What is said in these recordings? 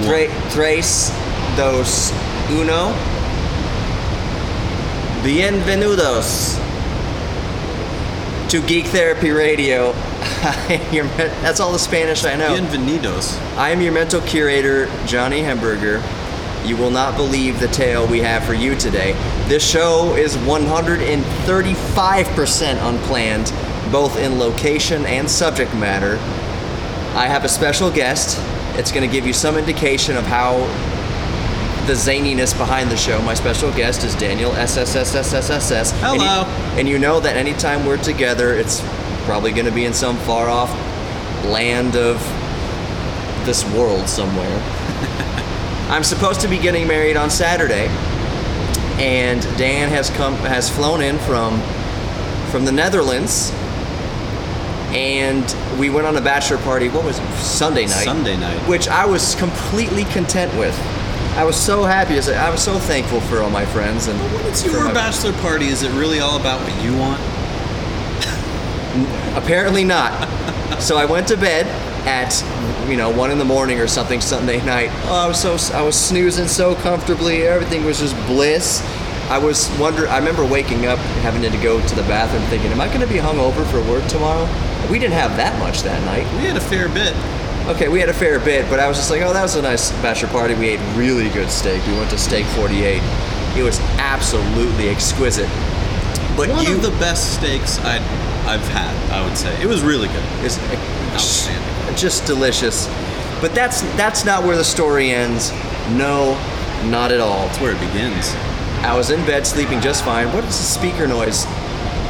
Tre- tres, dos, uno. Bienvenidos to Geek Therapy Radio. Your That's all the Spanish I know. Bienvenidos. I am your mental curator, Johnny Hemberger. You will not believe the tale we have for you today. This show is 135% unplanned, both in location and subject matter. I have a special guest. It's going to give you some indication of how the zaniness behind the show. My special guest is Daniel SSSSSSS. And you- Hello. And you know that anytime we're together, it's probably going to be in some far off land of this world somewhere. I'm supposed to be getting married on Saturday, and Dan has come has flown in from from the Netherlands, and we went on a bachelor party. What was it? Sunday night? Sunday night. which I was completely content with. I was so happy. I I was so thankful for all my friends and When it's your bachelor party, is it really all about what you want? Apparently not. so I went to bed at you know one in the morning or something Sunday night. Oh, I was so I was snoozing so comfortably. Everything was just bliss. I was wonder. I remember waking up having to go to the bathroom, thinking, "Am I going to be hungover for work tomorrow?" We didn't have that much that night. We had a fair bit. Okay, we had a fair bit, but I was just like, "Oh, that was a nice bachelor party. We ate really good steak. We went to Steak 48. It was absolutely exquisite." But One you of the best steaks I'd, I've had, I would say. It was really good. It's Outstanding. just delicious. But that's that's not where the story ends. No, not at all. It's where it begins. I was in bed sleeping just fine. What is the speaker noise?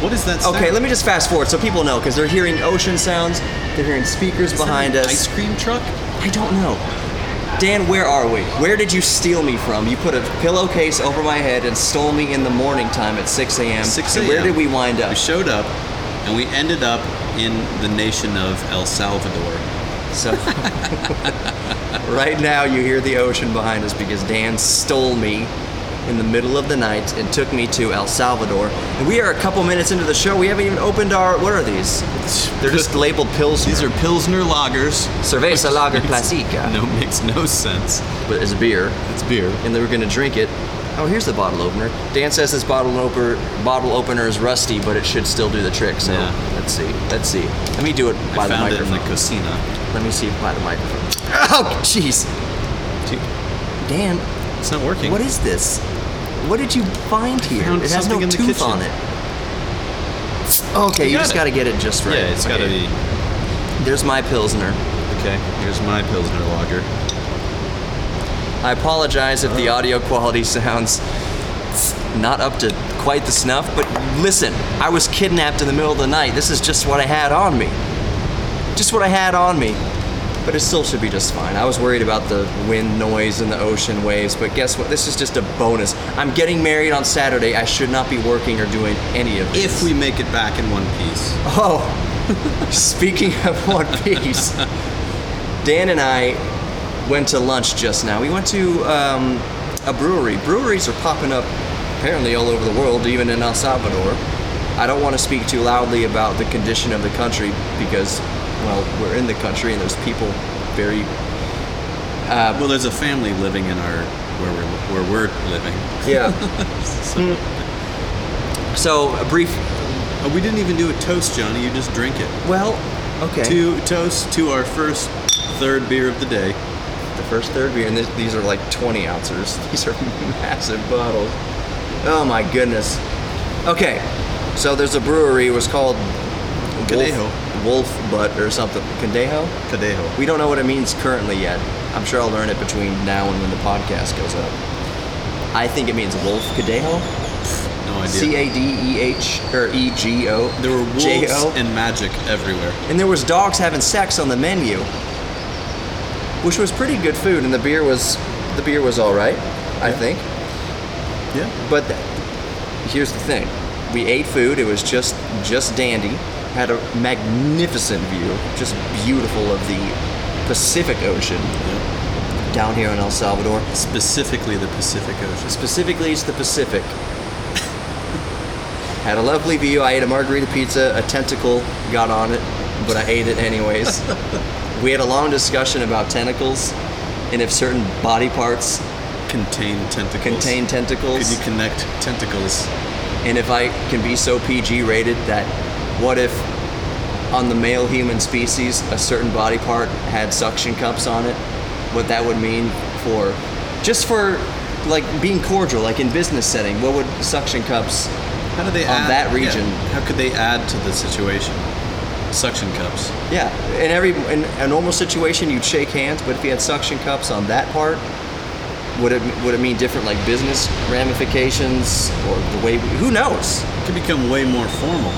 What is that Sound? Okay, let me just fast forward so people know because they're hearing ocean sounds. They're hearing speakers Is behind an us. Ice cream truck? I don't know. Dan, where are we? Where did you steal me from? You put a pillowcase over my head and stole me in the morning time at 6 a.m. 6 a.m. Where did we wind up? We showed up, and we ended up in the nation of El Salvador. So, right now you hear the ocean behind us because Dan stole me in the middle of the night and took me to El Salvador. And we are a couple minutes into the show. We haven't even opened our. What are these? They're just labeled pills. These are Pilsner lagers. Cerveza Lager Classica. No, makes no sense. But it's beer. It's beer. And they were going to drink it. Oh, here's the bottle opener. Dan says this bottle opener bottle opener is rusty, but it should still do the trick. So Yeah. let's see. Let's see. Let me do it by I the found it in microphone. the cocina. Let me see by the microphone. Oh, jeez. Dan, It's not working. What is this? What did you find here? found It has no the tooth kitchen. on it. Okay, you, got just got to get it just right. Yeah, it's got to be. There's my pilsner. Okay, here's my Pilsner lager. I apologize if the Oh. audio quality sounds not up to quite the snuff, but listen, I was kidnapped in the middle of the night. This is just what I had on me. Just what I had on me. But it still should be just fine. I was worried about the wind noise and the ocean waves, but guess what? This is just a bonus. I'm getting married on Saturday. I should not be working or doing any of this. If we make it back in one piece. Oh, speaking of One Piece, Dan and I went to lunch just now. We went to um, a brewery. Breweries are popping up apparently all over the world, even in El Salvador. I don't want to speak too loudly about the condition of the country because, well, we're in the country and there's people very. Uh, well, there's a family living in our where we're where we're living. Yeah. Hmm. so, a brief. Oh, we didn't even do a toast, Johnny. You just drink it. Well, okay. To toast to our first third beer of the day. The first third beer, and this, these are like 20 ounces. These are massive bottles. Oh my goodness. Okay, so there's a brewery. It was called Cadejo. Wolf, Wolf Butt or something. Cadejo? Cadejo. We don't know what it means currently yet. I'm sure I'll learn it between now and when the podcast goes up. I think it means Wolf Cadejo. No idea. C A D E H or E G O. there were wolves J-O. and magic everywhere. And there was dogs having sex on the menu. which was pretty good food, and the beer was the beer was all right, I think. Yeah. But th- here's the thing: we ate food. It was just just dandy. Had a magnificent view, just beautiful of the Pacific Ocean yeah. down here in El Salvador. Specifically the Pacific Ocean. Specifically, it's the Pacific. Had a lovely view. I ate a margarita pizza. A tentacle got on it, but I ate it anyways. we had a long discussion about tentacles and if certain body parts Contain tentacles. contain tentacles. Could you connect tentacles? and if I can be so PG rated that what if on the male human species a certain body part had suction cups on it? What that would mean for just for like being cordial, like in business setting, what would suction cups How do they On add that yeah, region. how could they add to the situation? Suction cups. Yeah, in every in a normal situation you'd shake hands, but if you had suction cups on that part, would it would it mean different like business ramifications or the way we, who knows? It could become way more formal.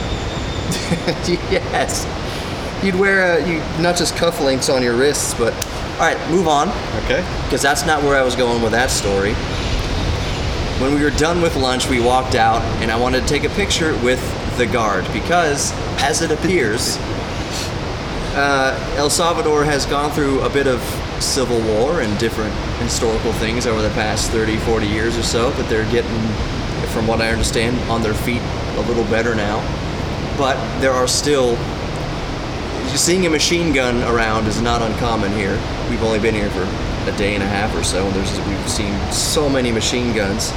yes, you'd wear you not just cufflinks on your wrists, but all right, move on Okay. because that's not where I was going with that story. When we were done with lunch, we walked out, and I wanted to take a picture with the guard because, as it appears, uh, El Salvador has gone through a bit of civil war and different historical things over the past 30, 40 years or so, but they're getting, from what I understand, on their feet a little better now. But there are still seeing a machine gun around is not uncommon here. We've only been here for a day and a half or so, and there's we've seen so many machine guns.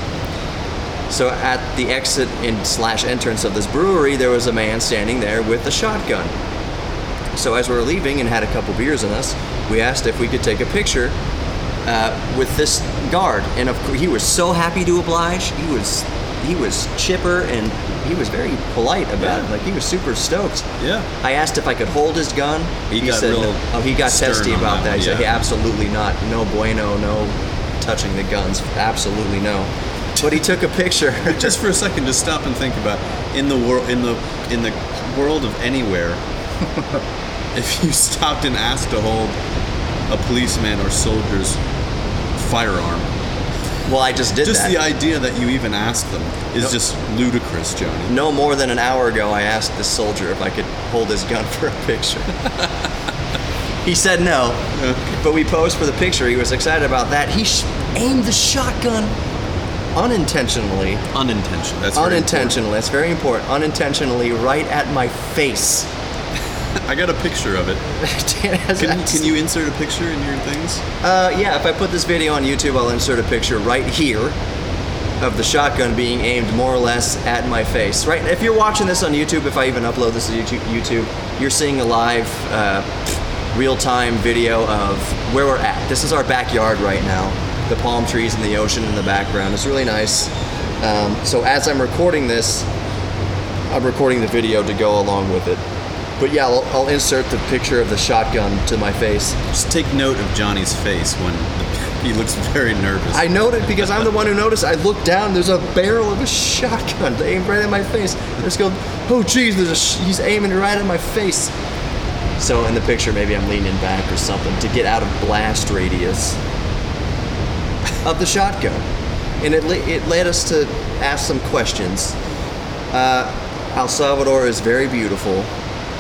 So at the exit and slash entrance of this brewery, there was a man standing there with a shotgun. So as we were leaving and had a couple beers in us, we asked if we could take a picture uh, with this guard, and of he was so happy to oblige. He was he was chipper and he was very polite about it. Like he was super stoked. Yeah. I asked if I could hold his gun. He got said, real no. oh, he got testy about that that. He said, yeah. "Hey, absolutely not. No bueno. No touching the guns. Absolutely no. But he took a picture. Just for a second, just stop and think about in the world in the in the world of anywhere. if you stopped and asked to hold a policeman or soldier's firearm, well, I just did just that. the idea that you even asked them is Nope. just ludicrous, Johnny. no more than an hour ago, I asked this soldier if I could hold his gun for a picture. he said no, but we posed for the picture. He was excited about that. He sh- aimed the shotgun unintentionally. Unintentional. That's very unintentionally. That's very important. Unintentionally, right at my face. I got a picture of it. Dan has Can, can you insert a picture in your things? Uh, yeah, if I put this video on YouTube, I'll insert a picture right here of the shotgun being aimed more or less at my face. Right? If you're watching this on YouTube, if I even upload this to YouTube, YouTube you're seeing a live, uh, real-time video of where we're at. This is our backyard right now. The palm trees and the ocean in the background. It's really nice. Um, so as I'm recording this, I'm recording the video to go along with it. But yeah, I'll, I'll insert the picture of the shotgun to my face. Just take note of Johnny's face when he looks very nervous. I noted because I'm the one who noticed. I looked down. There's a barrel of a shotgun aimed right at my face. I just go, oh geez, there's a sh- he's aiming right at my face. So in the picture, maybe I'm leaning back or something to get out of blast radius of the shotgun, and it le- it led us to ask some questions. Uh, El Salvador is very beautiful.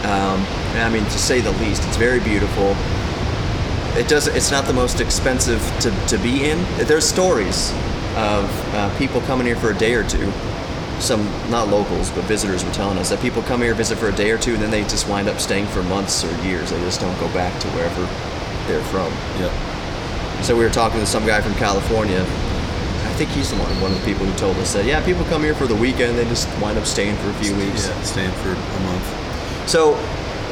Um, I mean, to say the least, it's very beautiful. It does it's not the most expensive to, to be in. There's stories of uh, people coming here for a day or two. Some not locals but visitors were telling us that people come here visit for a day or two and then they just wind up staying for months or years. They just don't go back to wherever they're from. Yep. so we were talking to some guy from california. I think he's the one one of the people who told us that yeah people come here for the weekend they just wind up staying for a few weeks. Yeah, staying for a month. So,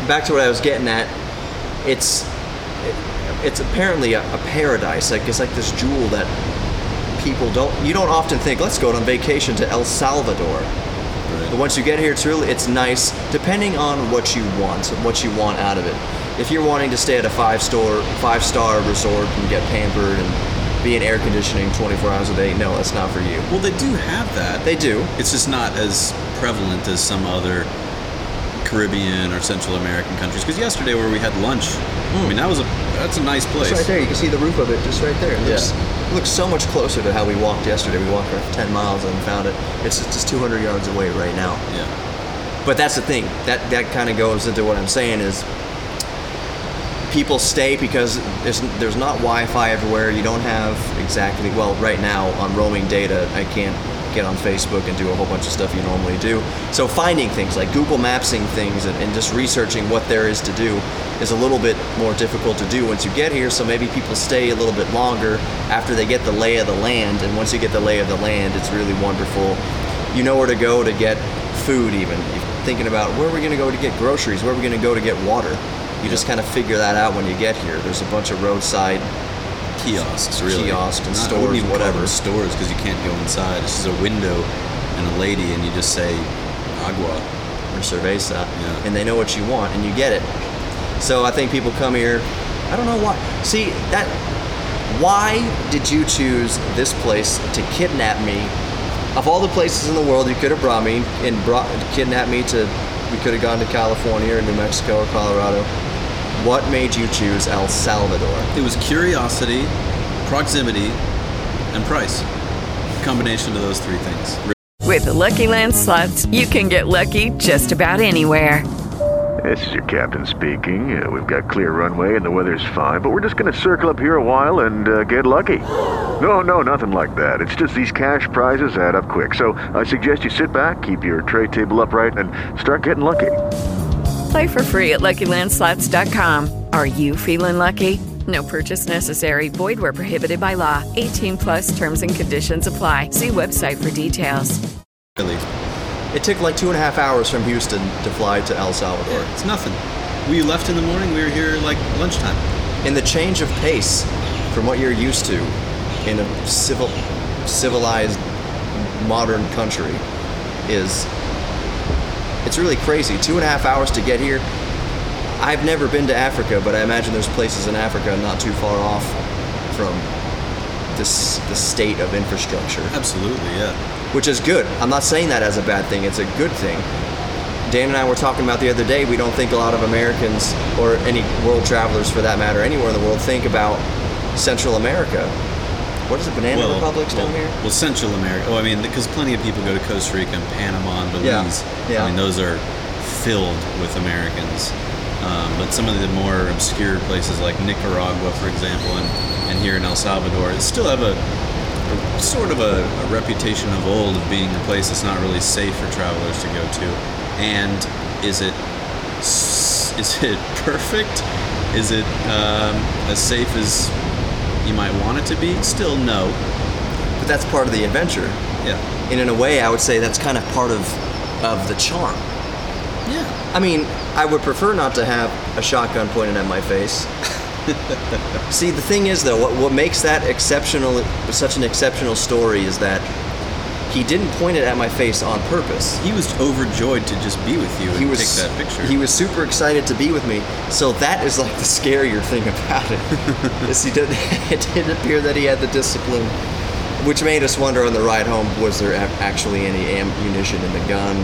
back to what I was getting at, it's it, it's apparently a, a paradise. Like it's like this jewel that people don't you don't often think. Let's go on vacation to El Salvador. Right. But once you get here, it's really it's nice, depending on what you want, and what you want out of it. If you're wanting to stay at a five star five star resort and get pampered and be in air conditioning 24 hours a day, no, that's not for you. Well, they do have that. They do. It's just not as prevalent as some other Caribbean or Central American countries. Because yesterday, where we had lunch I mean, that was a that's a nice place. It's right there. You can see the roof of it just right there. It looks, Yeah. looks so much closer to how we walked yesterday. We walked for 10 miles and found it. It's just 200 yards away right now. Yeah. But that's the thing. That that kind of goes into what I'm saying is people stay because there's there's not Wi-Fi everywhere. You don't have exactly well right now on roaming data. I can't get on Facebook and do a whole bunch of stuff you normally do. So finding things like Google Mapsing things and, and just researching what there is to do is a little bit more difficult to do once you get here. So maybe people stay a little bit longer after they get the lay of the land. And once you get the lay of the land, it's really wonderful. You know where to go to get food even. You're thinking about where are we going to go to get groceries? Where are we going to go to get water? You just kind of figure that out when you get here. There's a bunch of roadside kiosks, really. Kiosks and stores, even whatever. stores because you can't go inside. It's just a window and a lady, and you just say agua. or cerveza, Yeah. and they know what you want, and you get it. So I think people come here. I don't know why. See that. Why did you choose this place to kidnap me? Of all the places in the world you could have brought me and brought kidnapped me to, we could have gone to California or New Mexico or Colorado. What made you choose El Salvador? It was curiosity, proximity, and price. A Combination of those three things. With the Lucky Land slots, you can get lucky just about anywhere. This is your captain speaking. Uh, we've got clear runway and the weather's fine, but we're just going to circle up here a while and uh, get lucky. No, no, nothing like that. It's just these cash prizes add up quick. So I suggest you sit back, keep your tray table upright, and start getting lucky. Play for free at LuckyLandSlots.com. Are you feeling lucky? No purchase necessary. Void where prohibited by law. 18 plus terms and conditions apply. See website for details. Really, It took like two and a half hours from Houston to fly to El Salvador. it's nothing. We left in the morning. We were here like lunchtime. And the change of pace from what you're used to in a civil, civilized, modern country is it's really crazy. Two and a half hours to get here. I've never been to Africa, but I imagine there's places in Africa not too far off from this the state of infrastructure Absolutely, yeah. which is good. I'm not saying that as a bad thing, it's a good thing. Dan and I were talking about the other day, we don't think a lot of Americans, or any world travelers for that matter, anywhere in the world, think about Central America. What is it, Banana Republics well, down here? Well, Central America. Oh, I mean, because plenty of people go to Costa Rica and Panama and Yeah, Belize. yeah. I mean, those are filled with Americans. Um, but some of the more obscure places like Nicaragua, for example, and, and here in El Salvador, still have a, a sort of a, a reputation of old of being a place that's not really safe for travelers to go to. And is it is it perfect? Is it um, as safe as you might want it to be? Still, no. But that's part of the adventure. Yeah. And in a way, I would say that's kind of part of, of the charm. Yeah. I mean, I would prefer not to have a shotgun pointed at my face. See, the thing is, though, what, what makes that exceptional, such an exceptional story is that he didn't point it at my face on purpose. He was overjoyed to just be with you and He was take that picture. He was super excited to be with me. So that is like the scarier thing about it. is he did, it didn't appear that he had the discipline, which made us wonder on the ride home: was there actually any ammunition in the gun?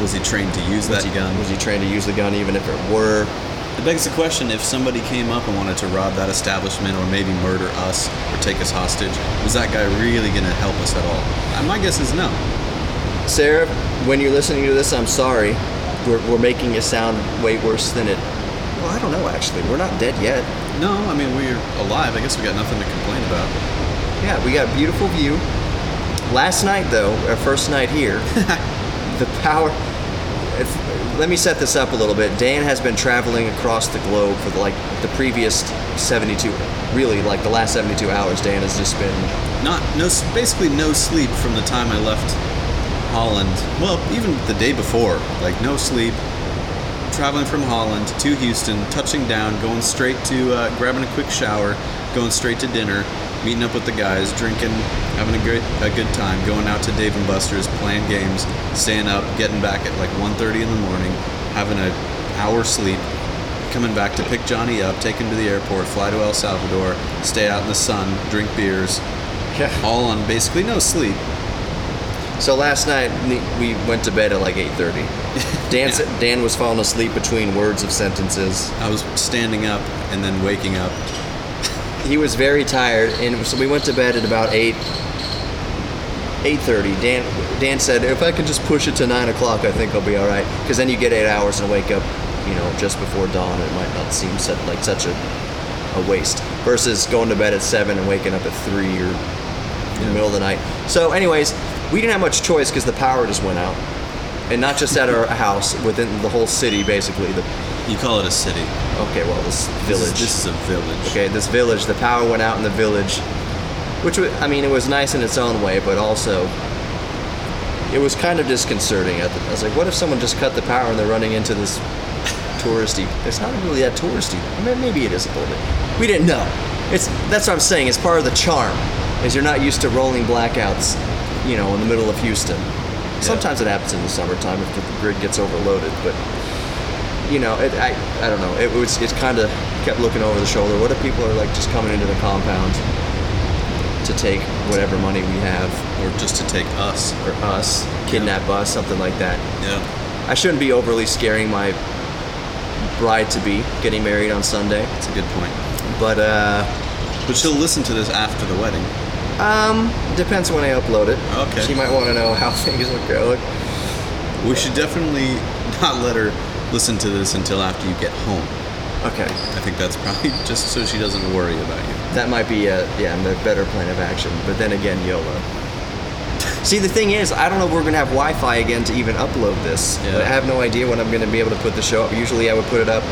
was he trained to use Was that he, gun? Was he trained to use the gun, even if it were? It begs the question: if somebody came up and wanted to rob that establishment, or maybe murder us, or take us hostage, was that guy really going to help us at all? Uh, My guess is no. Sarah, when you're listening to this, I'm sorry. We're, we're making it sound way worse than it. Well, I don't know. Actually, we're not dead yet. No, I mean we're alive. I guess we got nothing to complain about. Yeah, we got a beautiful view. Last night, though, our first night here, the power. If, let me set this up a little bit. Dan has been traveling across the globe for like the previous 72, really like the last 72 hours. Dan has just been Not no, basically no sleep from the time I left Holland. Well, even the day before, like no sleep. Traveling from Holland to Houston, touching down, going straight to uh, grabbing a quick shower, going straight to dinner, meeting up with the guys, drinking, having a good a good time, going out to Dave and Buster's, playing games, staying up, getting back at like 1:30 in the morning, having an hour sleep, coming back to pick Johnny up, take him to the airport, fly to El Salvador, stay out in the sun, drink beers, Yeah. all on basically no sleep. So last night we went to bed at like 8:30. Dan said Dan was falling asleep between words of sentences. I was standing up and then waking up. He was very tired, and so we went to bed at about eight. 8:30. Dan Dan said, "If I can just push it to nine o'clock, I think I'll be all right." Because then you get eight hours and wake up, you know, just before dawn. It might not seem such, like such a a waste versus going to bed at seven and waking up at three or in the middle of the night. So, anyways, we didn't have much choice because the power just went out, and not just at our house, within the whole city, basically. The You call it a city. okay, well, this This is- village. This is, a village. Okay, this village, the power went out in the village, which I mean, it was nice in its own way, but also it was kind of disconcerting. I, I was like, what if someone just cut the power and they're running into this touristy? It's not really that touristy. I mean, maybe it is a little bit. We didn't know. It's that's what I'm saying. It's part of the charm, is you're not used to rolling blackouts, you know, in the middle of Houston. Sometimes it happens in the summertime if the grid gets overloaded, but you know, it, I I don't know. It was it kind of kept looking over the shoulder. What if people are like just coming into the compound to take whatever money we have, Or just to take us. or us, kidnap us, something like that? Yeah. I shouldn't be overly scaring my bride to be getting married on Sunday, That's a good point. but uh, But she'll listen to this after the wedding. um, depends when I upload it. Okay. She might want to know how things are going. We should definitely not let her listen to this until after you get home. Okay. I think that's probably just so she doesn't worry about you. That might be a yeah, a better plan of action. But then again, YOLO. See, the thing is, I don't know if we're gonna have Wi-Fi again to even upload this. Yeah. I have no idea when I'm gonna be able to put the show up. Usually, I would put it up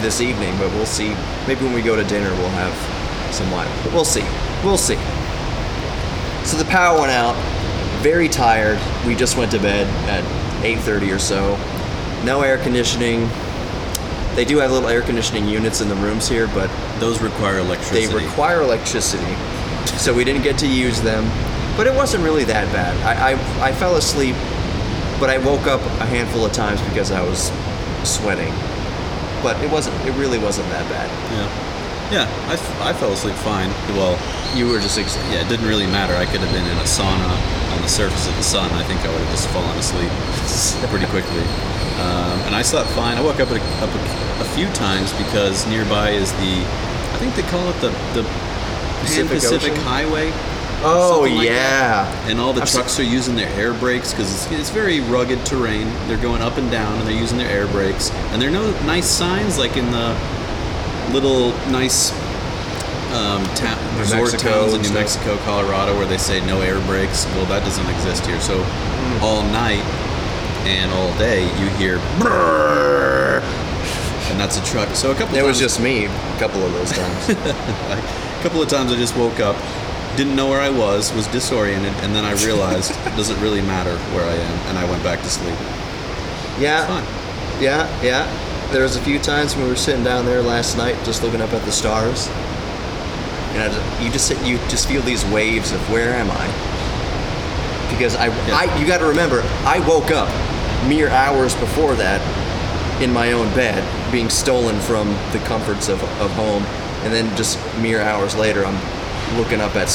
this evening, but we'll see. Maybe when we go to dinner, we'll have some Wi. But we'll see. We'll see. So the power went out. Very tired. We just went to bed at 8:30 or so. No air conditioning. They do have little air conditioning units in the rooms here, but Those require electricity. they require electricity, so we didn't get to use them. But it wasn't really that bad. I, I, I fell asleep, but I woke up a handful of times because I was sweating. But it wasn't. It really wasn't that bad. Yeah. Yeah, I, f- I fell asleep fine. Well, You were just ex- yeah, it didn't really matter. I could have been in a sauna on the surface of the sun. I think I would have just fallen asleep pretty quickly. Um, and I slept fine. I woke up, a, up a, a few times because nearby is the, I think they call it the the Pan Pacific Pacific? Highway. Oh like yeah. that. And all the I've trucks are using their air brakes because it's, it's very rugged terrain. They're going up and down and they're using their air brakes. And there are no nice signs like in the little nice um, ta- resort towns in New. Mexico, Colorado, where they say no air brakes. Well, that doesn't exist here. So all night and all day you hear brrrr, and that's a truck. So a couple. It was just me a couple of those times. like, a couple of times I just woke up, didn't know where I was, was disoriented, and then I realized it doesn't really matter where I am, and I went back to sleep. yeah. Yeah, yeah. There was a few times when we were sitting down there last night, just looking up at the stars, and just, you just sit, you just feel these waves of where am I? Because I, I you got to remember, I woke up mere hours before that in my own bed, being stolen from the comforts of, of home, and then just mere hours later, I'm looking up at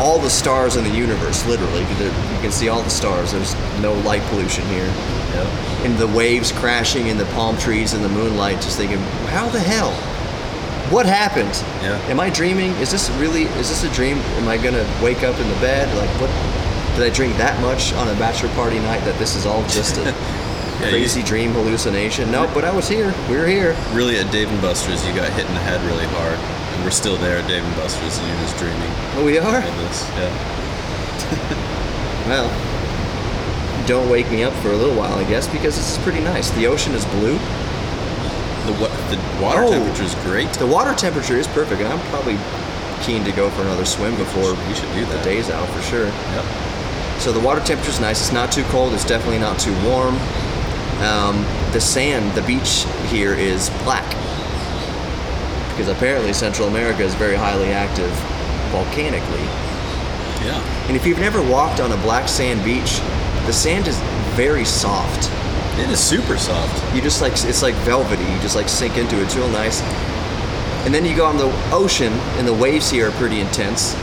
all the stars in the universe. Literally, you can see all the stars. There's no light pollution here and the waves crashing in the palm trees in the moonlight, just thinking, how the hell? What happened? Yeah. Am I dreaming? Is this really? Is this a dream? Am I gonna wake up in the bed? Like, what? Did I drink that much on a bachelor party night that this is all just a you- crazy dream hallucination? No, but I was here. We were here. Really, at Dave and Buster's, you got hit in the head really hard, and we're still there at Dave and Buster's, and you're just dreaming Oh, we are. this. Yeah. Well, don't wake me up for a little while, I guess, because this is pretty nice. The ocean is blue. The wa- the water Oh. temperature is great. The water temperature is perfect, and I'm probably keen to go for another swim before We should do the that. day's out for sure. Yep. So the water temperature is nice. It's not too cold. It's definitely not too warm. Um, the sand, the beach here is black because apparently Central America is very highly active volcanically. Yeah. And if you've never walked on a black sand beach, the sand is very soft. It is super soft. You just like it's like velvety. You just like sink into it. It's real nice. And then you go on the ocean, and the waves here are pretty intense.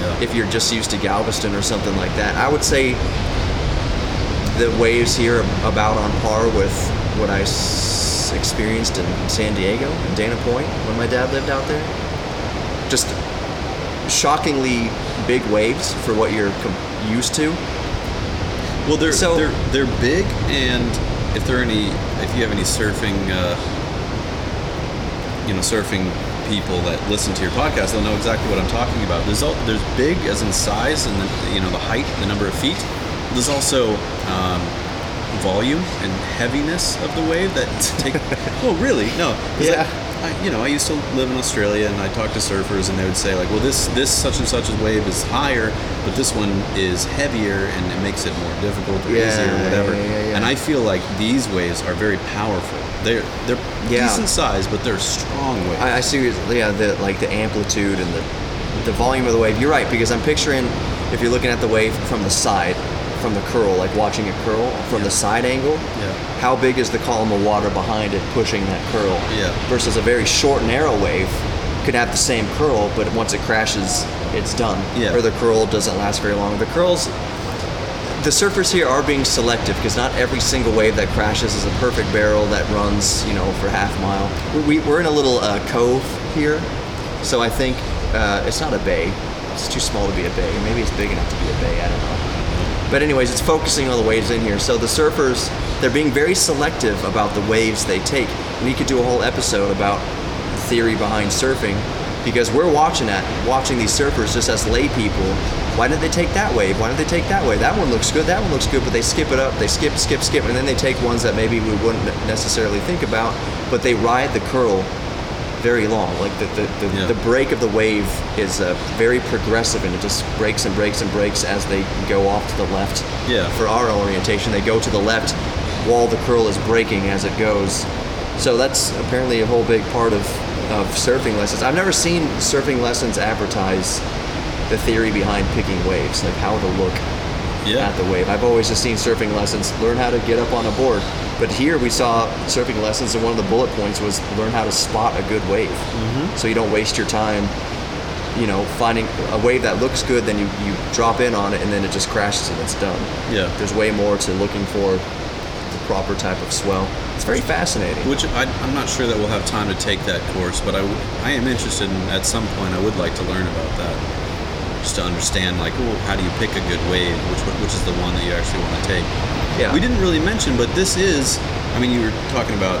Yeah. if you're just used to Galveston or something like that. I would say the waves here are about on par with what I s- experienced in San Diego and Dana Point when my dad lived out there. Just shockingly big waves for what you're com- used to. Well, they're So- they're they're big, and if there are any, if you have any surfing, uh, you know, surfing people that listen to your podcast, they'll know exactly what I'm talking about. There's all, there's big as in size and the, you know the height, the number of feet. There's also um, volume and heaviness of the wave that take. well, really, no. Yeah. I, I, you know, I used to live in Australia, and I talked to surfers, and they would say like, "Well, this this such and such a wave is higher, but this one is heavier, and it makes it more difficult or Yeah, easier, or whatever." yeah, yeah. And I feel like these waves are very powerful. They're they're Yeah. decent size, but they're strong waves. I, I see, yeah, the like the amplitude and the the volume of the wave. You're right because I'm picturing if you're looking at the wave from the side, from the curl, like watching it curl from the side angle. Yeah. How big is the column of water behind it pushing that curl? Yeah. Versus a very short, narrow wave could have the same curl, but once it crashes, it's done. Yeah. Or the curl doesn't last very long. The curls. The surfers here are being selective because not every single wave that crashes is a perfect barrel that runs, you know, for half a mile. We, we- we're in a little uh, cove here, so I think uh, it's not a bay. It's too small to be a bay. Maybe it's big enough to be a bay. I don't know. But anyways, it's focusing on the waves in here. So the surfers, they're being very selective about the waves they take. You could do a whole episode about the theory behind surfing because we're watching that, watching these surfers just as lay people. Why did they take that wave? Why did they take that wave? That one looks good. That one looks good. But they skip it up. They skip, skip, skip, and then they take ones that maybe we wouldn't necessarily think about. But they ride the curl very long. Like the the, the, Yeah. the break of the wave is uh, very progressive, and it just breaks and breaks and breaks as they go off to the left. Yeah. For our orientation, they go to the left while the curl is breaking as it goes. So that's apparently a whole big part of, of surfing lessons. I've never seen surfing lessons advertise the theory behind picking waves, like how to look Yeah. at the wave. I've always just seen surfing lessons learn how to get up on a board. But here we saw surfing lessons, and one of the bullet points was learn how to spot a good wave. Mm-hmm. So you don't waste your time, you know, finding a wave that looks good, then you, you drop in on it, and then it just crashes and it's done. Yeah. There's way more to looking for the proper type of swell. It's very fascinating. Which I, I'm not sure that we'll have time to take that course, but I, I am interested in, at some point, I would like to learn about that. Just to understand, like, well, how do you pick a good wave? Which, which is the one that you actually want to take? Yeah. We didn't really mention, but this is, I mean, you were talking about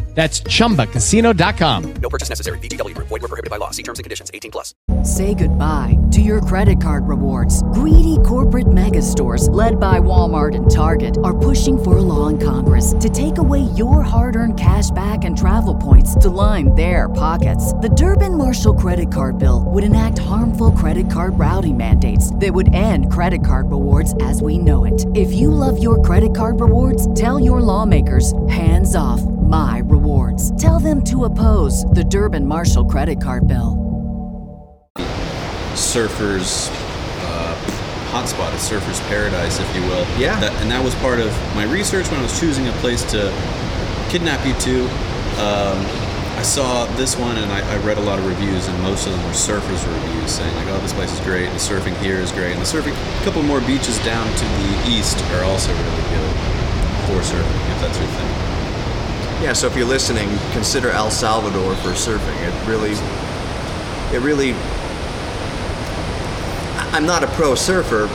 That's chumbacasino.com. No purchase necessary. VGW Group. Void were prohibited by law. See terms and conditions. 18 plus. Say goodbye to your credit card rewards. Greedy corporate mega stores, led by Walmart and Target, are pushing for a law in Congress to take away your hard earned cash back and travel points to line their pockets. The Durbin Marshall credit card bill would enact harmful credit card routing mandates that would end credit card rewards as we know it. If you love your credit card rewards, tell your lawmakers hands off my rewards. Tell them to oppose the Durbin Marshall credit card bill. surfers uh, hotspot, a surfer's paradise, if you will. Yeah. That, and that was part of my research when I was choosing a place to kidnap you to. Um, I saw this one and I, I read a lot of reviews, and most of them were surfers' reviews saying like, "Oh, this place is great. The surfing here is great, and the surfing. A couple more beaches down to the east are also really good for surfing, if that's your thing." Yeah, so if you're listening, consider El Salvador for surfing. It really, it really. I'm not a pro surfer,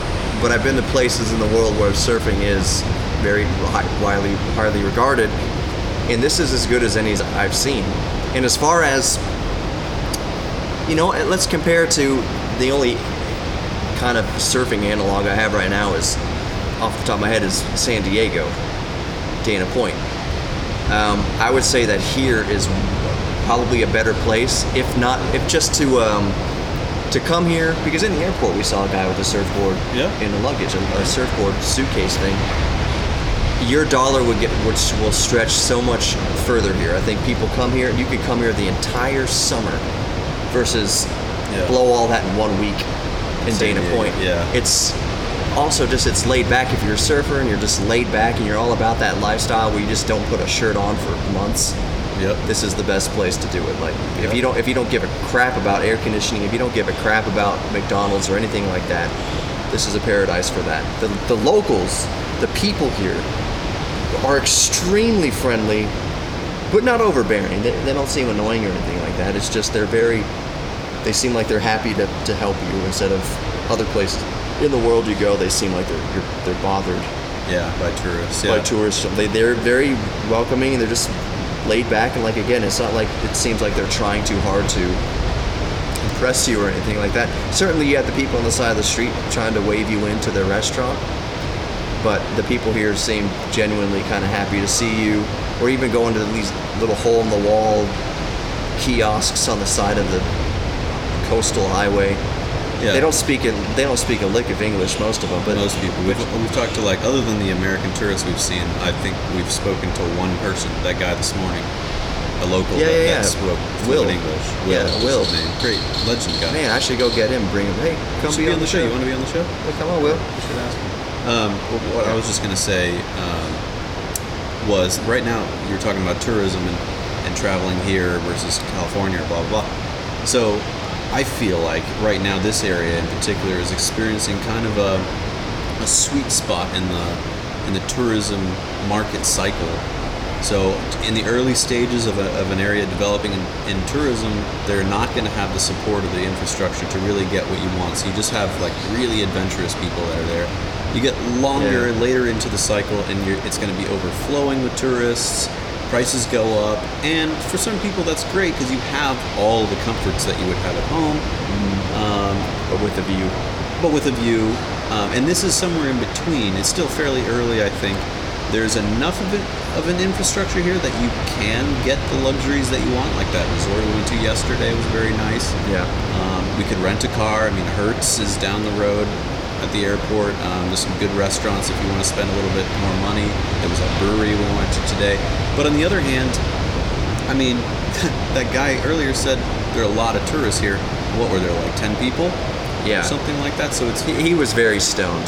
but I've been to places in the world where surfing is very widely, highly regarded, and this is as good as any I've seen. And as far as, you know, let's compare to the only kind of surfing analog I have right now is, off the top of my head, is San Diego, Dana Point. Um, I would say that here is probably a better place, if not, if just to um, to come here because in the airport we saw a guy with a surfboard Yeah. in the luggage, a, a surfboard suitcase thing. your dollar would get which will stretch so much further here. I think people come here. You could come here the entire summer, versus Yeah. blow all that in one week in San Dana Point. yeah. it's also just it's laid back. If you're a surfer and you're just laid back and you're all about that lifestyle where you just don't put a shirt on for months, Yep. this is the best place to do it. Like if you don't if you don't give a crap about air conditioning, if you don't give a crap about McDonald's or anything like that, this is a paradise for that. The the locals, the people here are extremely friendly, but not overbearing. They, they don't seem annoying or anything like that. It's just they're very they seem like they're happy to, to help you instead of other places in the world you go, they seem like they're you're, they're bothered Yeah, by tourists. Yeah. by tourists. They, they're very welcoming and they're just laid back and like again, it's not like it seems like they're trying too hard to impress you or anything like that. Certainly, you have the people on the side of the street trying to wave you into their restaurant, but the people here seem genuinely kind of happy to see you, or even going to these little hole in the wall kiosks on the side of the coastal highway. Yeah. They don't speak it. They don't speak a lick of English, most of them. But most people. We've, we've talked to like other than the American tourists we've seen. I think we've spoken to one person. That guy this morning, a local Yeah, that, yeah, that yeah. spoke Will. fluent English. Yeah, Will. his name? Great legend guy. Man, I should go get him. Bring him. Hey, come Should be, on the show. You want to be on the show? Yeah, come on, Will. You should ask him. Um, wh- what I was just gonna say um, was right now you're talking about tourism and, and traveling here versus California, blah blah blah. So I feel like right now this area in particular is experiencing kind of a, a sweet spot in the in the tourism market cycle. So in the early stages of, a, of an area developing in, in tourism, they're not going to have the support of the infrastructure to really get what you want. So you just have like really adventurous people that are there. You get longer Yeah. later into the cycle, and you're, it's going to be overflowing with tourists. Prices go up, and for some people that's great because you have all the comforts that you would have at home, um, But with a view. but with a view. Um, and this is somewhere in between. It's still fairly early, I think. There's enough of it of an infrastructure here that you can get the luxuries that you want, like that resort we went to yesterday was very nice. Yeah. Um, we could rent a car. I mean, Hertz is down the road at the airport. Um, there's some good restaurants if you want to spend a little bit more money. There was a brewery we went to today. But on the other hand, I mean, that guy earlier said there are a lot of tourists here. What were there, like 10 people? Yeah. Something like that. So it's He, he was very stoned.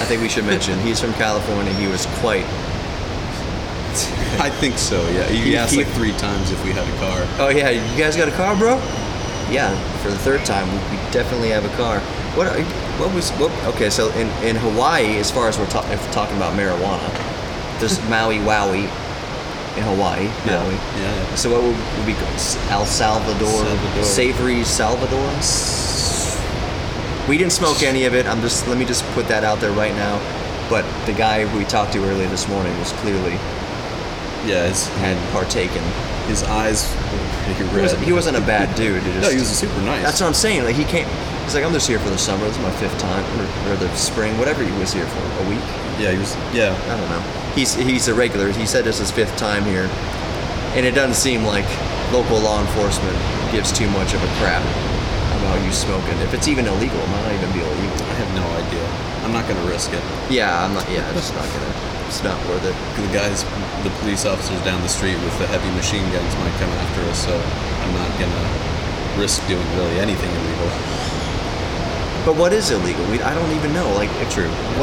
I think we should mention he's from California. He was quite. I think so. Yeah, he, He- asked he- like three times if we had a car. Oh yeah, you guys got a car, bro? Yeah, for the third time, we, we definitely have a car. What? What was? What, okay, so in, in Hawaii, as far as we're, ta- if we're talking about marijuana, there's Maui Wowie in Hawaii. Yeah, Maui. yeah, yeah. So what would, would be El Salvador? Salvador. Savory Salvador. We didn't smoke any of it. I'm just let me just put that out there right now. But the guy we talked to earlier this morning was clearly Yeah, his, had partaken. his eyes were pretty He red. wasn't, he wasn't a bad dude. He no, he was super nice. That's what I'm saying. Like he came. He's like, I'm just here for the summer. This is my fifth time, or, or the spring, whatever he was here for, a week. yeah, he was. Yeah, I don't know. He's he's a regular. He said this is his fifth time here, and it doesn't seem like local law enforcement gives too much of a crap about you smoking. If it's even illegal, it might not even be illegal. I have no idea. I'm not gonna risk it. Yeah, I'm not. Yeah, it's not gonna. It's not worth it. The guys, the police officers down the street with the heavy machine guns might come after us, so I'm not gonna risk doing really anything illegal. But what is illegal? We, I don't even know. Like, True.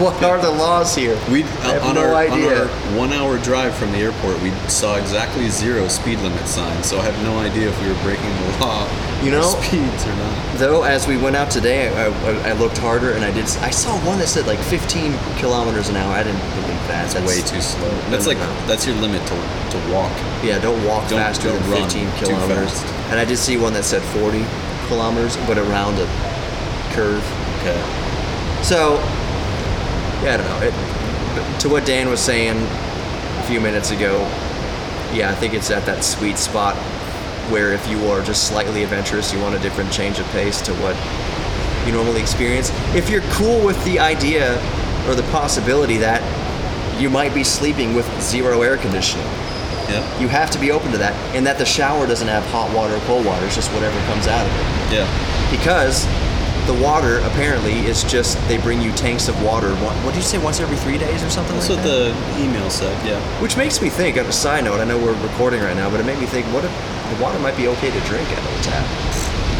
what, what are the laws here? We I uh, have on, no our, idea. on our one-hour drive from the airport, we saw exactly zero speed limit signs. So I have no idea if we were breaking the law, You know- speeds or not. Though, as we went out today, I, I, I looked harder and I did. I saw one that said like 15 kilometers an hour. I didn't believe that. That's, way too slow. That's no, like no. that's your limit to to walk. Yeah, don't walk Don't- faster don't than 15 kilometers. And I did see one that said 40 kilometers, but around a curve. Okay. So, yeah, I don't know. It, to what Dan was saying a few minutes ago, yeah, I think it's at that sweet spot where if you are just slightly adventurous, you want a different change of pace to what you normally experience. If you're cool with the idea or the possibility that you might be sleeping with zero air conditioning, Yeah. you have to be open to that, and that the shower doesn't have hot water or cold water. It's just whatever comes out of it Yeah. because the water apparently is just they bring you tanks of water. What, what did you say? Once every three days or something That's like what that? the email said. Yeah. Which makes me think. On a side note, I know we're recording right now, but it made me think: what if the water might be okay to drink out of the tap?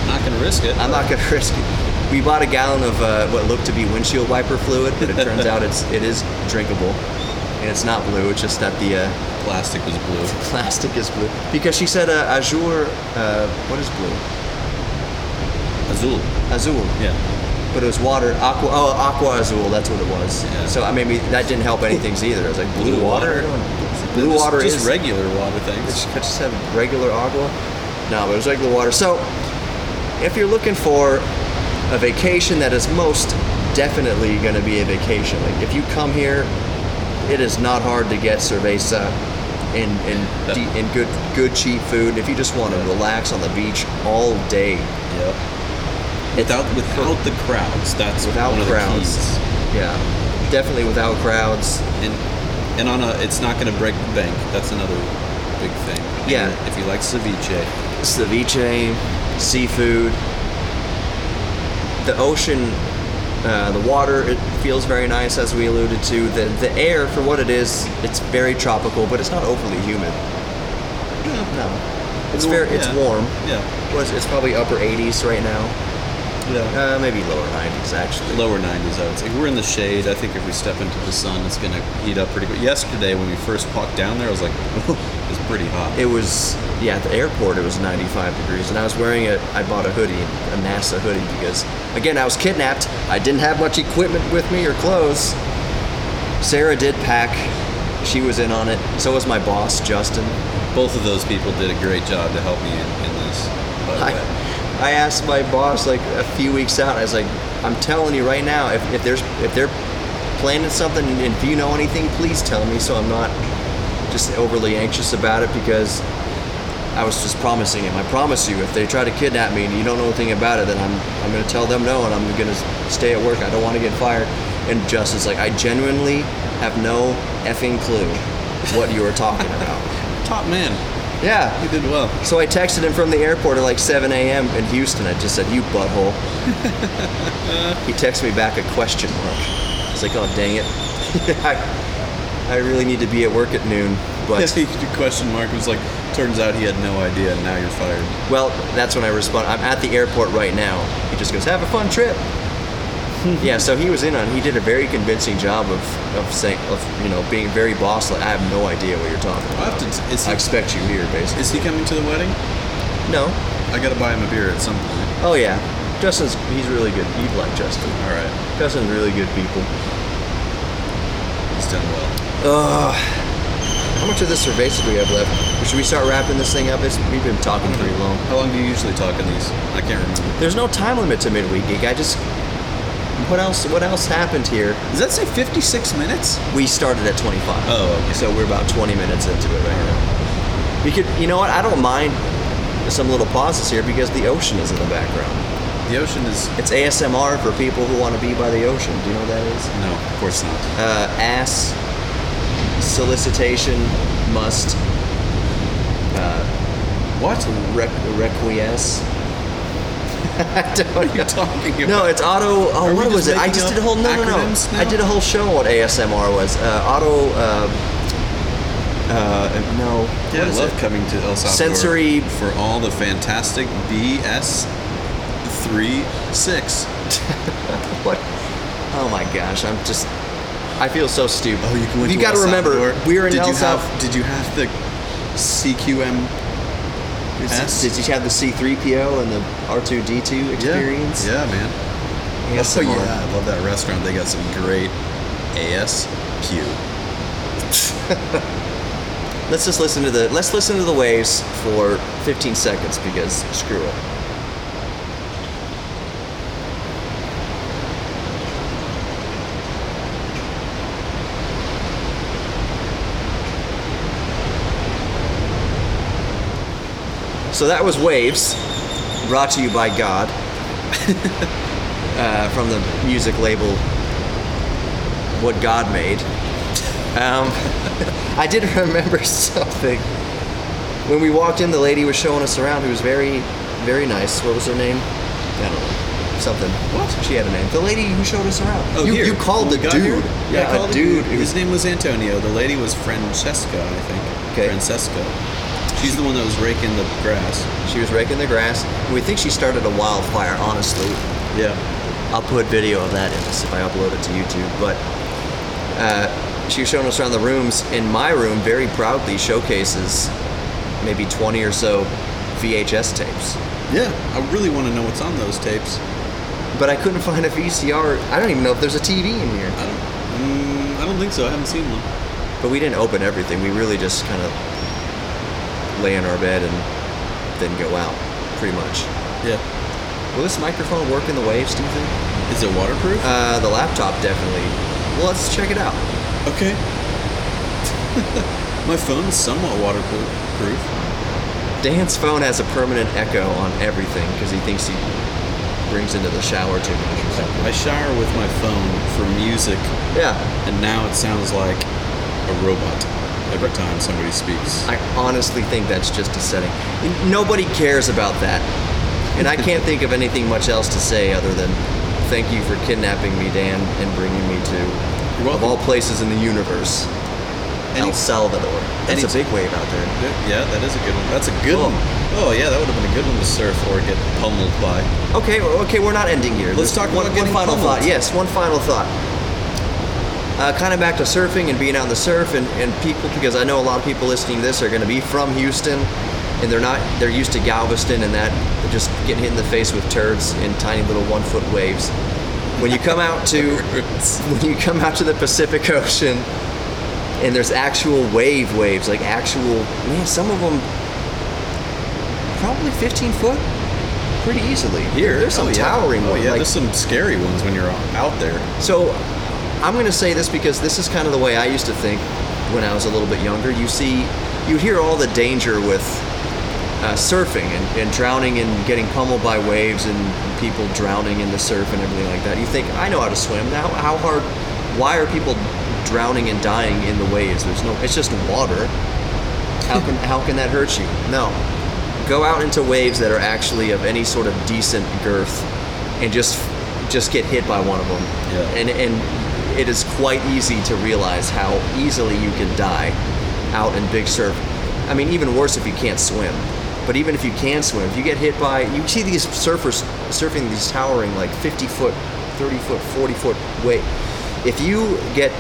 Not gonna risk it. I'm not gonna risk it. We bought a gallon of uh, what looked to be windshield wiper fluid, but it turns out it's it is drinkable, and it's not blue. It's just that the uh, Plastic was blue. plastic is blue because she said uh, azure. Uh, what is blue? Azul. Azul. Yeah. But it was water. Aqua. Oh, aqua azul. That's what it was. Yeah. So I maybe that didn't help anything either. It was like blue, Blue water. water. Blue Just- water just is regular water things. Could just have regular agua? No, but it was regular water. So, if you're looking for a vacation that is most definitely going to be a vacation, like if you come here, it is not hard to get cerveza and and, de- and good good cheap food. If you just want to relax on the beach all day, Yep. Without without the crowds. That's without crowds, yeah, definitely without crowds. And and on a, it's not gonna break the bank. That's another big thing. Yeah. And If you like ceviche, ceviche, seafood, the ocean, uh, the water. It feels very nice, as we alluded to. The the air, for what it is, it's very tropical, but it's not overly humid. No, it's very it's yeah. warm. Yeah. It's probably upper 80s right now. Yeah. Uh, maybe lower 90s actually. Lower 90s, I would say. We're in the shade. I think if we step into the sun, it's going to heat up pretty quick. Yesterday, when we first walked down there, I was like, it's pretty hot. It was yeah at the airport. It was 95 degrees, and I was wearing a. I bought a hoodie, a NASA hoodie, because again I was kidnapped. I didn't have much equipment with me or clothes. Sarah did pack. She was in on it. So was my boss, Justin. Both of those people did a great job to help me in, in this, by the I, way. I asked my boss like a few weeks out. I was like, I'm telling you right now, if, if there's if they're planning something and if you know anything, please tell me so I'm not just overly anxious about it because I was just promising him. I promise you, if they try to kidnap me and you don't know anything about it, then I'm I'm gonna tell them no and I'm gonna stay at work. I don't want to get fired. And Justin's like, I genuinely have no effing clue what you were talking about. Top man. Yeah, You did well. so I texted him from the airport at like 7 a.m. in Houston. I just said, "You butthole." he texted me back a question mark. I was like, "Oh dang it, I, I really need to be at work at noon." But Yes, he question mark was like, turns out he had no idea, and now you're fired. well, that's when I respond. I'm at the airport right now. He just goes, "Have a fun trip." yeah, so he was in on. He did a very convincing job of of saying, of you know, being very boss-like. I have no idea what you're talking about. have to- is he- I expect you here, basically. Is he coming to the wedding? no. I gotta buy him a beer at some point. Oh yeah, Justin's. He's really good. You'd like Justin. All right, Justin's really good people. he's done well. Ugh. How much of this cerveza do we have left? Should we start wrapping this thing up? It's, we've been talking pretty long. How long do you usually talk in these? I can't remember. There's no time limit to midweek geek. I just what else? What else happened here? Does that say 56 minutes? We started at 25. Oh, okay. So we're about 20 minutes into it right now. We could, you know what? I don't mind some little pauses here because the ocean is in the background. The ocean is. It's ASMR for people who want to be by the ocean. Do you know what that is? No, of course not. uh, ass solicitation must What? rec- requiesce. What are you talking about? No, it's auto. Oh, what was it? I just did a whole no, no, no. I did a whole show on what ASMR was. Uh, auto. Uh, uh, no. Yeah, I love it? coming to El Salvador Sensory- for all the fantastic BS three six. What? Oh my gosh! I'm just. I feel so stupid. Oh, you can You got to remember, we're in did El Salvador. Did you have the CQM? S? Did you have the C3PO and the R2D2 experience? Yeah, yeah, man. ASMR. Oh yeah, I love that restaurant. They got some great ASQ. Let's just listen to the let's listen to the waves for 15 seconds because screw it. So that was Waves, brought to you by God, uh, from the music label What God Made. Um, I did remember something. When we walked in, the lady was showing us around who was very, very nice. What was her name? I don't know. something. What? She had a name. The lady who showed us around. Oh, you, here. you called the dude. here? Yeah, I called a the dude. His name was Antonio. The lady was Francesca, I think. Okay. Francesca. She's the one that was raking the grass. She was raking the grass. We think she started a wildfire. Honestly, Yeah. I'll put video of that in this if I upload it to YouTube. But uh, she was showing us around the rooms. In my room, very proudly showcases maybe 20 or so VHS tapes. Yeah. I really want to know what's on those tapes. But I couldn't find a VCR. I don't even know if there's a TV in here. I don't. Mm, I don't think so. I haven't seen one. But we didn't open everything. We really just kind of lay in our bed and then go out, pretty much. Yeah. Will this microphone work in the waves, do you think? Is it waterproof? Uh, the laptop definitely. Well, let's check it out. okay. My phone's somewhat waterproof. Dan's phone has a permanent echo on everything because he thinks he brings into the shower too much or something. I shower with my phone for music, Yeah, and now it sounds like a robot every time somebody speaks. I honestly think that's just a setting. Nobody cares about that. And I can't think of anything much else to say other than thank you for kidnapping me, Dan, and bringing me to, of all places in the universe, Any- El Salvador. That's a big wave out there. Yeah, that is a good one. That's a good Oh. one. Oh yeah, that would have been a good one to surf or get pummeled by. Okay, okay, we're not ending here. Let's This- talk one, one final pummeled. thought. Yes, one final thought. Uh, kind of back to surfing and being out in the surf and, and people because I know a lot of people listening to this are going to be from Houston and they're not they're used to Galveston and that just getting hit in the face with turds in tiny little one foot waves. When you come out to when you come out to the Pacific Ocean and there's actual wave waves like actual man some of them probably 15 foot pretty easily. Here, there's some oh, yeah. towering Oh ones. yeah, like- there's some scary ones when you're out there. so I'm going to say this because this is kind of the way I used to think when I was a little bit younger. You see, you hear all the danger with uh, surfing and, and drowning and getting pummeled by waves and people drowning in the surf and everything like that. You think, I know how to swim. Now, how hard? Why are people drowning and dying in the waves? There's no. It's just water. How can how can that hurt you? No. Go out into waves that are actually of any sort of decent girth, and just just get hit by one of them. Yeah. And and it is quite easy to realize how easily you can die out in big surf. I mean, even worse if you can't swim. But even if you can swim, if you get hit by, you see these surfers surfing these towering like 50 foot, 30 foot, 40 foot wave. If you get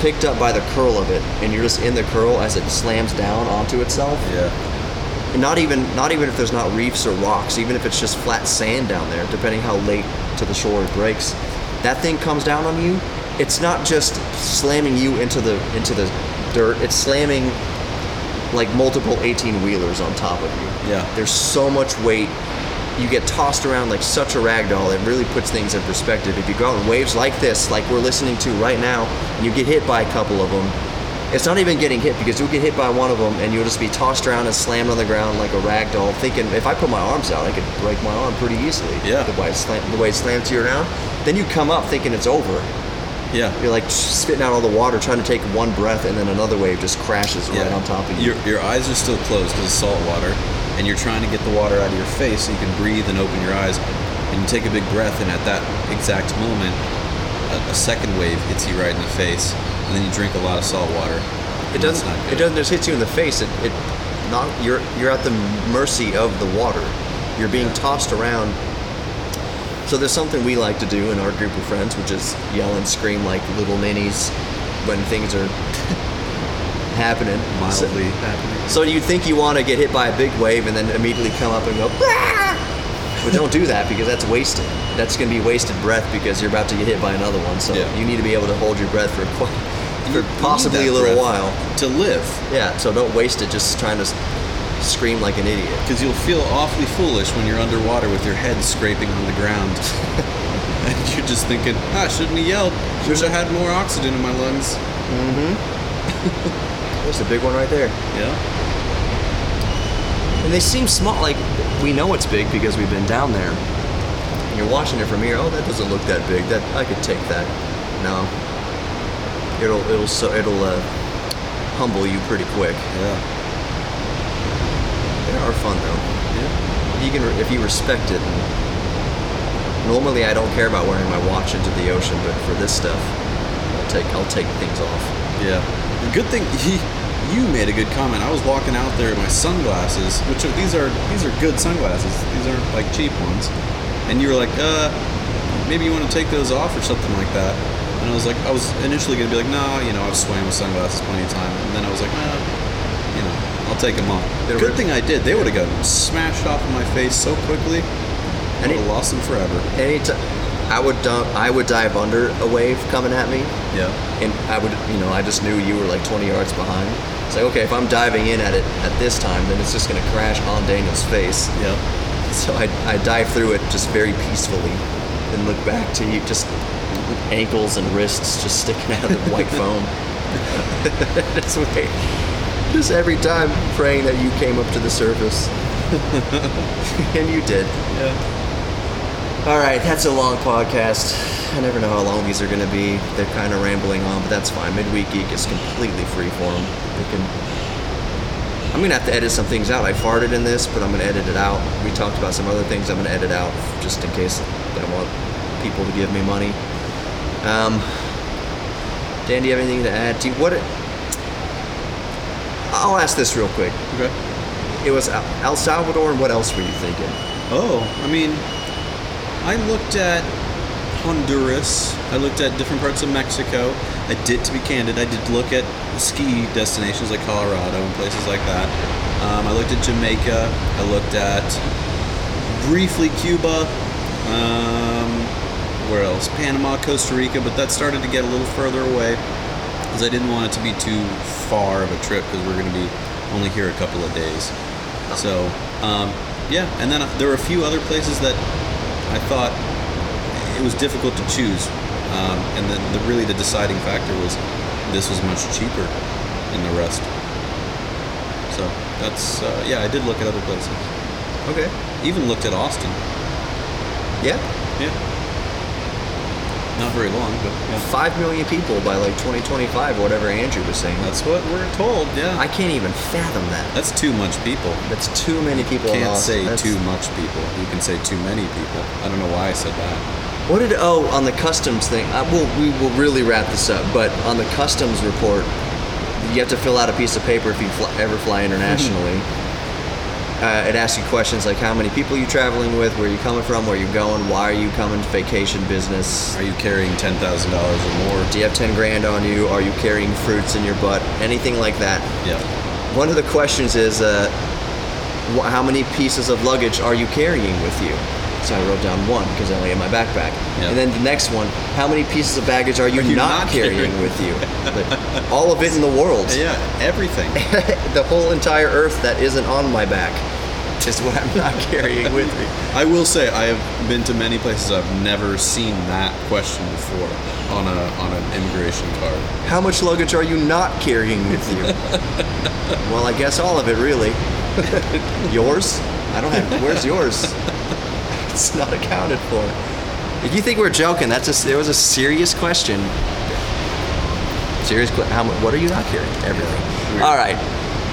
picked up by the curl of it and you're just in the curl as it slams down onto itself, Yeah. and not even not even if there's not reefs or rocks, even if it's just flat sand down there, depending how late to the shore it breaks, that thing comes down on you. It's not just slamming you into the into the dirt. It's slamming like multiple 18 wheelers on top of you. Yeah. There's so much weight. You get tossed around like such a rag doll. It really puts things in perspective. If you go out in waves like this, like we're listening to right now, and you get hit by a couple of them, it's not even getting hit because you'll get hit by one of them and you'll just be tossed around and slammed on the ground like a rag doll, thinking if I put my arms out, I could break my arm pretty easily. Yeah. The way it, slam, the way it slams you around. Then you come up thinking it's over. Yeah. You're like spitting out all the water, trying to take one breath, and then another wave just crashes right on top of you. Your, your eyes are still closed because it's salt water, and you're trying to get the water out of your face so you can breathe and open your eyes. And you take a big breath, and at that exact moment, a, a second wave hits you right in the face, and then you drink a lot of salt water. It doesn't. It doesn't just hit you in the face. It, it not. You're you're at the mercy of the water. You're being tossed around. So there's something we like to do in our group of friends, which is yell and scream like little ninnies when things are happening. Mildly So, happening. so you think you want to get hit by a big wave and then immediately come up and go. "Ah!" But don't do that because that's wasted. That's going to be wasted breath because you're about to get hit by another one. So Yeah. you need to be able to hold your breath for quite, for possibly a little while. to live, Yeah, so don't waste it just trying to scream like an idiot. because you'll feel awfully foolish when you're underwater with your head scraping on the ground, and you're just thinking, "Ah, shouldn't have yelled. Wish I had more oxygen in my lungs." Mm-hmm. There's a big one right there. Yeah. And they seem small, like we know it's big because we've been down there. And you're watching it from here. Oh, that doesn't look that big. That I could take that. No. It'll it'll so it'll uh, humble you pretty quick. Yeah. Are fun though. Yeah. You can if you respect it Normally, I don't care about wearing my watch into the ocean, but for this stuff, I'll take I'll take things off. Yeah. The good thing he, you made a good comment. I was walking out there in my sunglasses, which are these are these are good sunglasses. These aren't like cheap ones. And you were like, uh, maybe you want to take those off or something like that. And I was like, I was initially gonna be like, no, you know, I've swam with sunglasses plenty of time. And then I was like, nah, I'll take them off. They're good thing I did. They would have gotten smashed off of my face so quickly. I would have lost them forever. Anytime I would dump, I would dive under a wave coming at me, Yeah. and I would, you know, I just knew you were like 20 yards behind. It's like, okay, if I'm diving in at it at this time, then it's just gonna crash on Daniel's face. Yeah. So I, I dive through it just very peacefully, and look back to you, just ankles and wrists just sticking out of the white foam. That's way. Just every time praying that you came up to the surface, and you did. Yeah. All right, that's a long podcast. I never know how long these are going to be. They're kind of rambling on, but that's fine. Midweek Geek is completely freeform. They can. I'm gonna have to edit some things out. I farted in this, but I'm gonna edit it out. We talked about some other things I'm gonna edit out just in case I want people to give me money. Um, Dan, do you have anything to add? Do you, what? I'll ask this real quick. Okay. It was El Salvador, and what else were you thinking? Oh, I mean, I looked at Honduras. I looked at different parts of Mexico. I did, to be candid, I did look at ski destinations like Colorado and places like that. Um, I looked at Jamaica. I looked at briefly Cuba. Um, where else? Panama, Costa Rica, but that started to get a little further away because I didn't want it to be too far of a trip because we're going to be only here a couple of days. So, um, yeah, and then there were a few other places that I thought it was difficult to choose, um, and then the, really the deciding factor was this was much cheaper than the rest. So that's uh, yeah, I did look at other places. Okay. Even looked at Austin. Yeah. Yeah. Not very long, but yeah. Five million people by like 2025, whatever Andrew was saying. That's what we're told. Yeah. I can't even fathom that. That's too much people. That's too many people. in Can't say That's- too much people. You can say too many people. I don't know why I said that. What did oh on the customs thing? Uh, we'll, we will really wrap this up. But on the customs report, you have to fill out a piece of paper if you fly, ever fly internationally. Uh, it asks you questions like how many people you traveling with, where you coming from, where you going, why are you coming, vacation, business. Are you carrying ten thousand dollars or more? Do you have 10 grand on you? Are you carrying fruits in your butt? Anything like that. Yeah. One of the questions is, uh, wh- how many pieces of luggage are you carrying with you? So I wrote down one because I only had my backpack. Yeah. And then the next one, how many pieces of baggage are you, Are you not, not carrying, carrying? with you? Like, all of it in the world. Yeah. Everything. the whole entire earth that isn't on my back is what I'm not carrying with me. I will say I have been to many places I've never seen that question before on a on an immigration card. How much luggage are you not carrying with you? well, I guess all of it, really. yours? I don't have. Where's yours? It's not accounted for. If you think we're joking, that's a, there was a serious question. Serious question. How much? What are you not carrying? Everything. All right.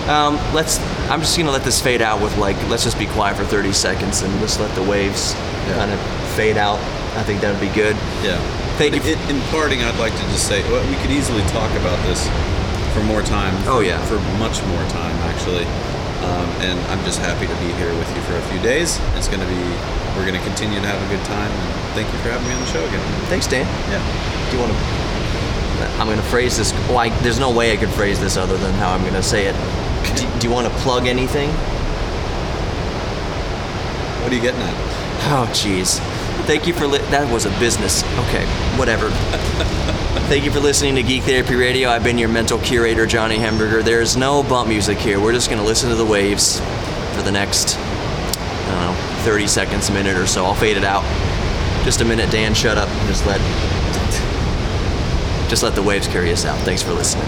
Um, let's. I'm just gonna let this fade out with like. Let's just be quiet for 30 seconds and just let the waves Yeah. kind of fade out. I think that would be good. Yeah. Thank But you. i- In parting, I'd like to just say well, we could easily talk about this for more time. Oh, yeah. For much more time, actually. Um, and I'm just happy to be here with you for a few days. It's going to be. We're going to continue to have a good time. And thank you for having me on the show again. Thanks, Dan. Yeah. Do you want to? I'm going to phrase this. Well, there's no way I could phrase this other than how I'm going to say it. Do, do you want to plug anything? What are you getting at? Oh, jeez. Thank you for li- that was a business. Okay, whatever. Thank you for listening to Geek Therapy Radio. I've been your mental curator, Johnny Hamburger. There is no bump music here. We're just going to listen to the waves for the next, I don't know, 30 seconds, a minute or so. I'll fade it out. Just a minute, Dan. Shut up. Just let, just let the waves carry us out. Thanks for listening.